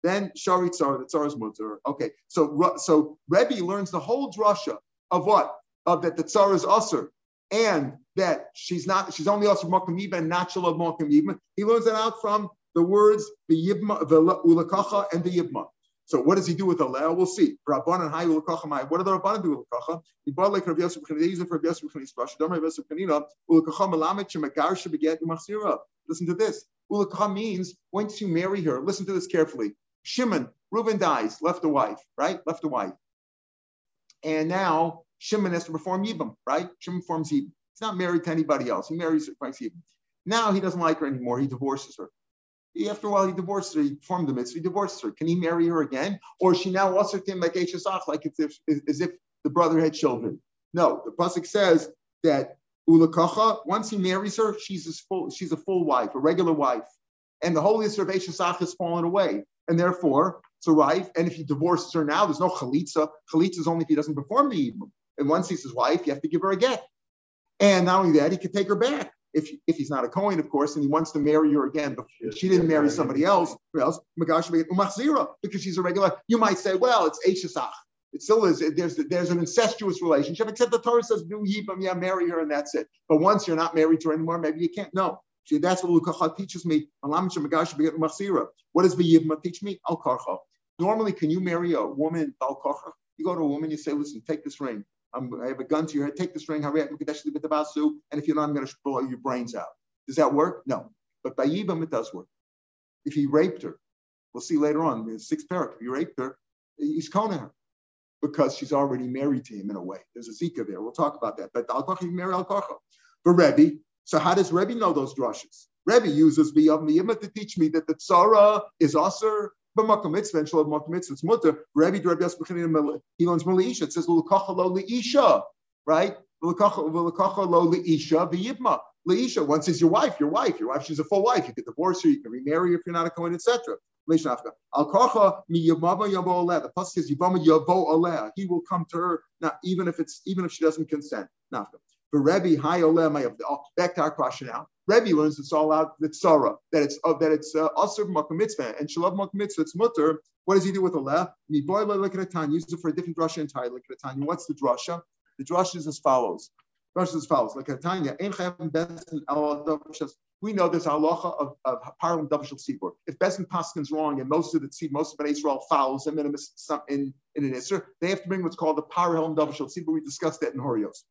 then Shari Tzara, the Tzara's mutter. Okay, so so Rebbe learns the whole drasha of what? Of that the Tzara is usher and that she's not, she's only also Malkam and not Shalom Malkam He learns that out from the words the Yibma, the Ulakacha, and the Yibma. So what does he do with the? We'll see. Rabbanan Hai Ulakacha Mai. What do the Rabbanan do with Ulakacha? He brought like Rav Yosef They use it for Rav Yosef B'chanis Rasha. Dom Rav Yosef. Ulakacha Malamet Shemagar Shebeget Machzira. Listen to this. Ulakacha means once you marry her, listen to this carefully. Shimon, Reuben dies, left a wife, right? Left a wife. And now Shimon has to perform Yibam, right? Shimon performs Yibam. He's not married to anybody else. He marries her Yibam. Now he doesn't like her anymore. He divorces her. After a while, he divorces her. He performed the mitzvah. He divorces her. Can he marry her again? Or she now also to him like Eshesach, like as if, as if the brother had children? No, the pasuk says that Ulakacha, once he marries her, she's a full, she's a full wife, a regular wife. And the holiness of Eshesach has fallen away. And therefore, it's a wife. And if he divorces her now, there's no chalitza. Chalitza is only if he doesn't perform the Yibam. And once he's his wife, you have to give her a get. And not only that, he could take her back if, if he's not a Cohen, of course, and he wants to marry her again, but she didn't marry somebody else, else because she's a regular. You might say, well, it's Eshesach. It still is. There's there's an incestuous relationship, except the Torah says, "Do yibam, yeah, marry her, and that's it." But once you're not married to her anymore, maybe you can't. No, See, that's what Lukacha teaches me. What does V'yivma teach me? Al. Normally, can you marry a woman al? You go to a woman, you say, listen, take this ring. I'm, i have a gun to your head. Take this ring. And if you're not, I'm going to blow your brains out. Does that work? No. But by Yibam, it does work. If he raped her, we'll see later on, the sixth parak, if he raped her, he's coning her because she's already married to him in a way. There's a Zika there. We'll talk about that. But Al Kacha, marry Al. For Rebbe, so how does Rebbe know those drushes? Rebbe uses Biyav Miyimah to teach me that the tzara is aser b'makom mitzvah and shalom makom mitzvah. It's mutter. Rebbe Rebbe Yosef he learns Maliisha. It says l'kacha lo leisha, right? L'kacha lo leisha v'yibma. Leisha, once is your wife, your wife, your wife, she's a full wife. You can divorce her, you can remarry her if you're not a Kohen, etc. Al kocha mi yavama yavo aleh. The pasuk says yavama yavo aleh. He will come to her, not even if it's even if she doesn't consent. Nafka. For Rebbe, high olem, back to our question now. Rebbe learns it's all out the tzara, that it's uh, that it's uh, also mitzvah and shalav makom mitzvah. It's mutter. What does he do with oleh? Miboy look at a time. Use it for a different drasha entirely. Time. What's the drasha? The drasha is as follows. Drasha is as follows. A time. We know there's halacha of, of parum davashal sibur. If Besin Paskin's wrong and most of the seed, most of the Israel follows him in, in, in an Isser, they have to bring what's called the parum davashal sibur. We discussed that in Horios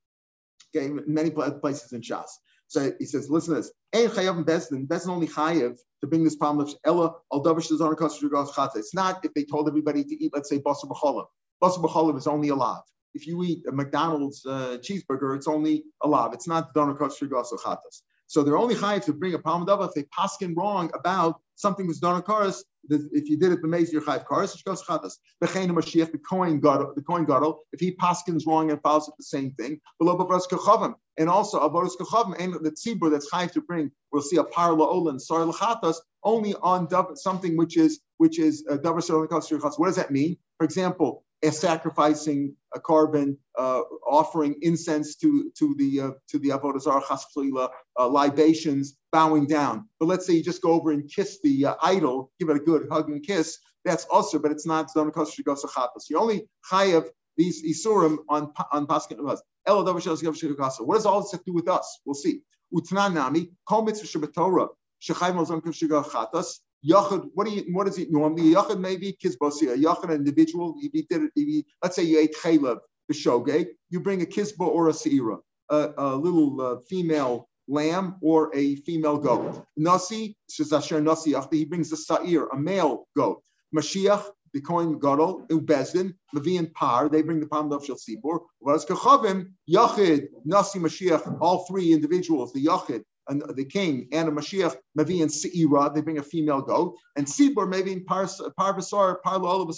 okay, many places in Shas. So he says, listen to this. Ein chayav bezdin. Bezdin only chayav to bring this problem of ella al davish on chatzah It's not if they told everybody to eat, let's say basar b'cholim. Basar b'cholim is only a lot. If you eat a McDonald's uh, cheeseburger, it's only a lot. It's not donor kosher. So they're only chayiv to bring a palm dava if they paskin wrong about something was done a karas. If you did it b'meiz, you're chayiv karas. Goes chatas. B'chein mashiach, the coin gadol, the coin gadol. If he paskins wrong and follows it the same thing. Below b'vras kachavim, and also avodas kachavim, and the tzibur that's chayiv to bring. We'll see a par la'olan sar l'chatas only on something which is which is davar uh, What does that mean? For example, sacrificing a carbon, uh, offering incense to to the uh, to the avodah zarah uh, libations, bowing down. But let's say you just go over and kiss the idol, give it a good hug and kiss. That's also, but it's not zon chatas. You only chayav these isurim on on paskin What does all this have to do with us? We'll see. Utnanami kol mitzvah Torah shechayim zonkav shiga chatas. Yachid, what do you, what is it normally? Yachid maybe kizbosi. A yachid, an individual. If you did if you, let's say you ate chaylev the b'shogeg, you bring a kizba or a seira, a, a little uh, female lamb or a female goat. Nasi, shazasher nasi after he brings a sa'ir, a male goat. Mashiach, the coin Gadol, Ubezdin, Levi and Par, they bring the palm of Shel Sibor. Whereas Kachavim, Yachid, Nasi, Mashiach, all three individuals, the Yachid, the king and a Mashiach, Mavi and Seira, they bring a female goat, and Sibor, maybe in Par Basar, Par Lo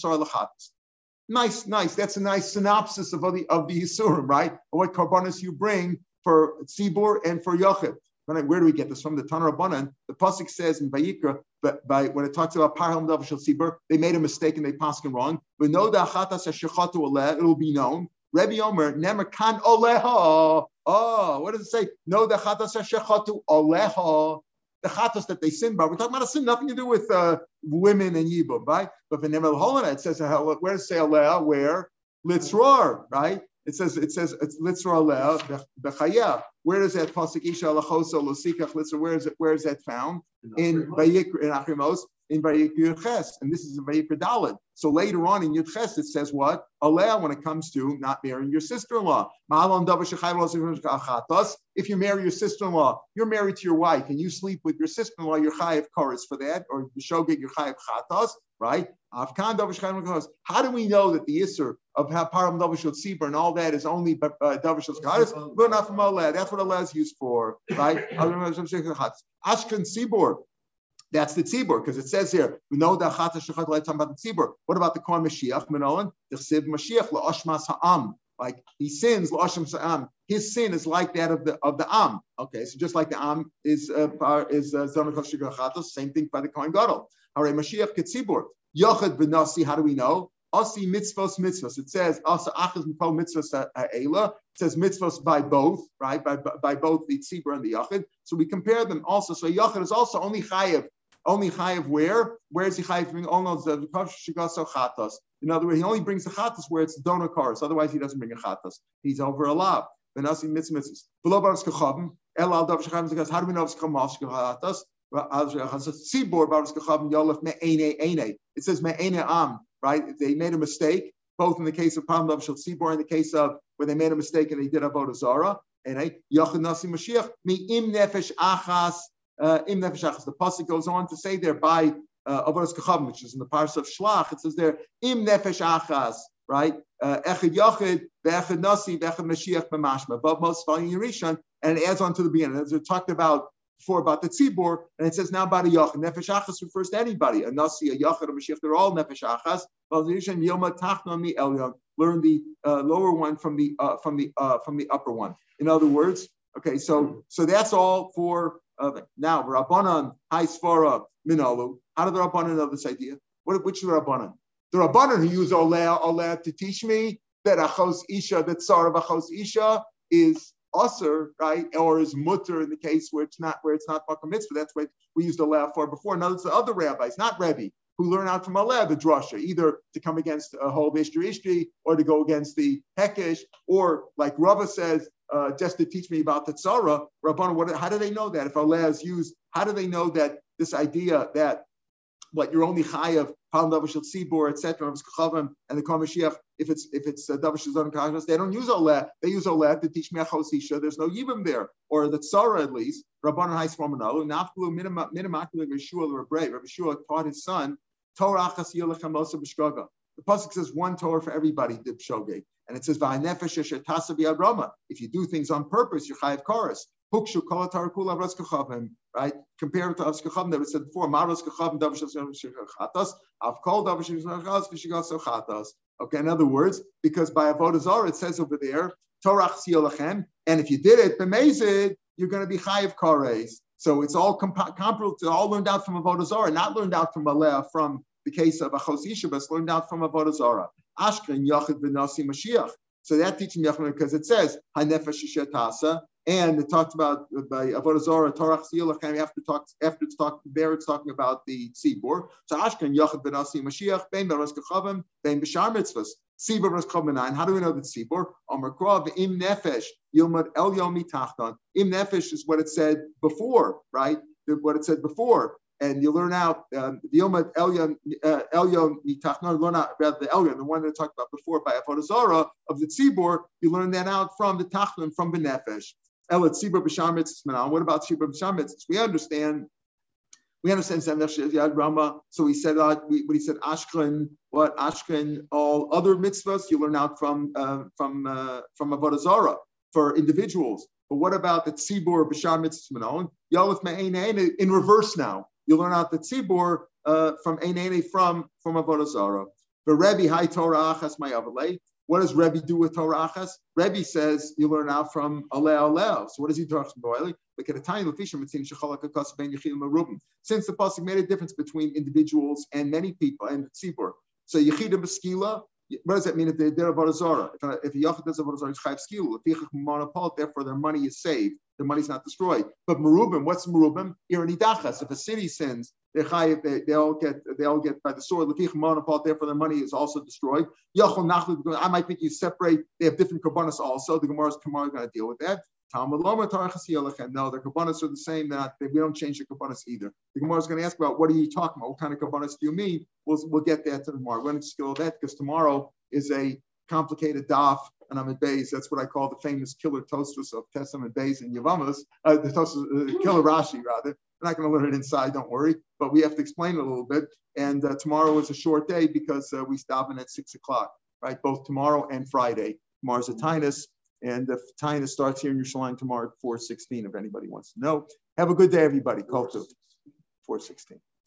Nice, nice. That's a nice synopsis of the of the Yisurim, right? What karbanis you bring for Tzibur and for Yochid. Where do we get this from? The Tanur Rabbanan. The pasuk says in Vayikra, but by when it talks about Parham Davashal Sibur, they made a mistake and they passed it wrong. But no dachatas it will be known. Rebbe Omer, Nemer kan oleha. Oh, what does it say? No dachatas shechatu oleha. The chatas that they sin by. We're talking about a sin, nothing to do with uh, women and yibum, right? But for Nemer Holana, it says where does it say oleha? Where? Litzror, right? It says it says it's litzra bechaya. Where does that pasuk isha alachosa losikach litzra? Where is it? Where is that found? In Vayikra in Achrimos in Vayikra Ches, and this is in Vayikra Dalad. So later on in Yud Ches, it says what alea when it comes to not marrying your sister-in-law. If you marry your sister-in-law, you're married to your wife, and you sleep with your sister-in-law, you're chayiv chorus for that, or shogeg you're chayiv chatos, right? How do we know that the Isser of how Param Davashot Sibur and all that is only uh, Davashot Allah. That's what Allah is used for, right? Ashkan Sibur. That's the tzibur, because it says here, we know that chata shechat talking about the tzibur. What about the Kohen Mashiach, Menolan? The Chsiv Mashiach, la'oshmas ha'am. Like he sins, la'oshmas ha'am. His sin is like that of the of the am. Okay, so just like the am is uh, is uh, same thing by the Kohen Gadol. Hare Mashiach ketzibur. Yochad benasi, how do we know? Asi mitzvos mitzvos. It says asa achas mipol mitzvos ha'ela. It says mitzvos by both, right? By, by both the tzibur and the yachid. So we compare them also. So yachid is also only chayev only chayiv where? Where is he chayiv bring only the shigaso chatas? In other words, he only brings the chatas where it's donor cars. Otherwise, he doesn't bring a chatas. He's over a lot. Benasi mitzvahs. Below baras kachavim. El al dav shachavim because how do we know it's kamal shigatas? Tzibor baras kachavim yolef me'ene ene. It says me'ene am. Right? They made a mistake. Both in the case of Palm Dav Shal Tzibor, in the case of where they made a mistake and they did Avodah Zara, and Yachid Nasi Mashiach, mi im nefesh achas im nefesh The pasuk goes on to say there by uh, Avodas Kachavim, which is in the parsha of Shlach. It says there im nefesh achas, right? Uh, echad yachid, ve'echad nasi, ve'echad mashiach b'mashma. Above most volume Yerushan, and it adds on to the beginning. As we talked about before about the tzibur, and it says now about a yachid. Nefesh achas refers to anybody. A nasi, a yachid, a mashiach, they're all nefesh achas. Yoma tachna mi elyon. Learn the uh, lower one from the uh, from the uh, from the upper one. In other words, okay, so so that's all for of it. Now, Rabbanan, High Svara, Minalu. How do the Rabbanan know this idea? What, which the Rabbanan? The Rabbanan who use Olea, Olea to teach me that Achos Isha, that Tsar of Achos Isha is usher, right? Or is mutter in the case where it's not where it's not Makam Mitzvah. That's what we used Olea for before. Now, it's the other rabbis, not Rebbe, who learn out from Aleh the drasha, either to come against a whole Ishri Ishri or to go against the Hekesh, or like Rava says, uh, just to teach me about the tzara, Rabban, what, how do they know that? If Allah is used, how do they know that this idea that what you're only chayav palm davashil tzibur, etc. and the Kamashiach, if it's if it's uh, davashil zon they don't use oleh. They use oleh to teach me achosisha. There's no yibim there, or the tzara at least. Rabban and Haismamanalu naflu minimakulu Yeshua Rabbi Yeshua taught his son Torah achas yilachem b'shgaga. The pasuk says one Torah for everybody. Dib shogeg. And it says, if you do things on purpose, you're chayiv chorus. Right? Compare it to avskachavim that we said before. I've called Okay, in other words, because by avodah zarah it says over there, Torah siolachem, and if you did it, b'mezid, you're going to be chayiv kores. So it's all comparable to all learned out from avodah zarah, not learned out from aleh, from the case of Achos Isha, learned out from avodah zarah. Ashken Yachid V'Nasi Mashiach. So that teaching Yachid because it says Hanefesh Tasa, and it talks about uh, by Avodah Zorah Torah Chsiyolachem after talks after it's talking there it's talking about the Tzibur. So Ashken Yachid V'Nasi Mashiach Ben Beros Kachavim Ben B'Shar Mitzvahs. Tzibur Ros Nine. How do we know the Tzibur? Amar Krav Im Nefesh Yilmad El Yomi Tachton. Im Nefesh is what it said before, right? what it said before. And you learn out um, the Yom Elyon uh, Elyon Mitachnon, learn out rather the Elyon, the one that I talked about before by Avodah of the Tzibor. You learn that out from the Tachnon from Benefesh. Elat Tzibor B'Shamitz What about Tzibor B'Shamitz? We understand we understand Yad Rama. So he said uh, when he said Ashkelon, what Ashkelon, all other mitzvahs you learn out from uh, from uh, from Avodah for individuals. But what about the tzibur b'shar mitzvah Yalif me'ein in reverse now. You learn out the tzibur uh, from einene from from avodah zarah. The Rebbe high Torah achas ma'avalei. What does Rebbe do with Torah achas? Rebbe says you learn out from aleh aleh. So what does he do talk about? Look at a tiny Since the pasuk made a difference between individuals and many people and tzibur. So Yechidim Beskila, what does that mean if they're about a Zara? If a, if a Yachid does a Zara, it's Chayv Skilu. If monopole, therefore their money is saved. Their money's not destroyed. But Merubim, what's Merubim? Iranidachas. If a city sins, they're Chayiv, they, they all get they all get by the sword. Lefich monopole, therefore their money is also destroyed. Yachol I might think you separate, they have different karbanas also. The Gemara's Gemara is going to deal with that. No, the kabbanas are the same. That we don't change the kabbanas either. The Gemara is going to ask about what are you talking about? What kind of kabbanas do you mean? We'll, we'll get that tomorrow. We're going to skill that because tomorrow is a complicated daf and I'm at Bays. That's what I call the famous killer Tosfos of Tessim and Bays and Yavamas. Uh, the Tosfos, uh, killer Rashi rather. We're not going to learn it inside, don't worry. But we have to explain it a little bit. And uh, tomorrow is a short day because uh, we stop in at six o'clock, right? Both tomorrow and Friday. Tomorrow's a Tinus. And the Taina starts here in Yerushalayim tomorrow at 416, if anybody wants to know. Have a good day, everybody. Call to 416.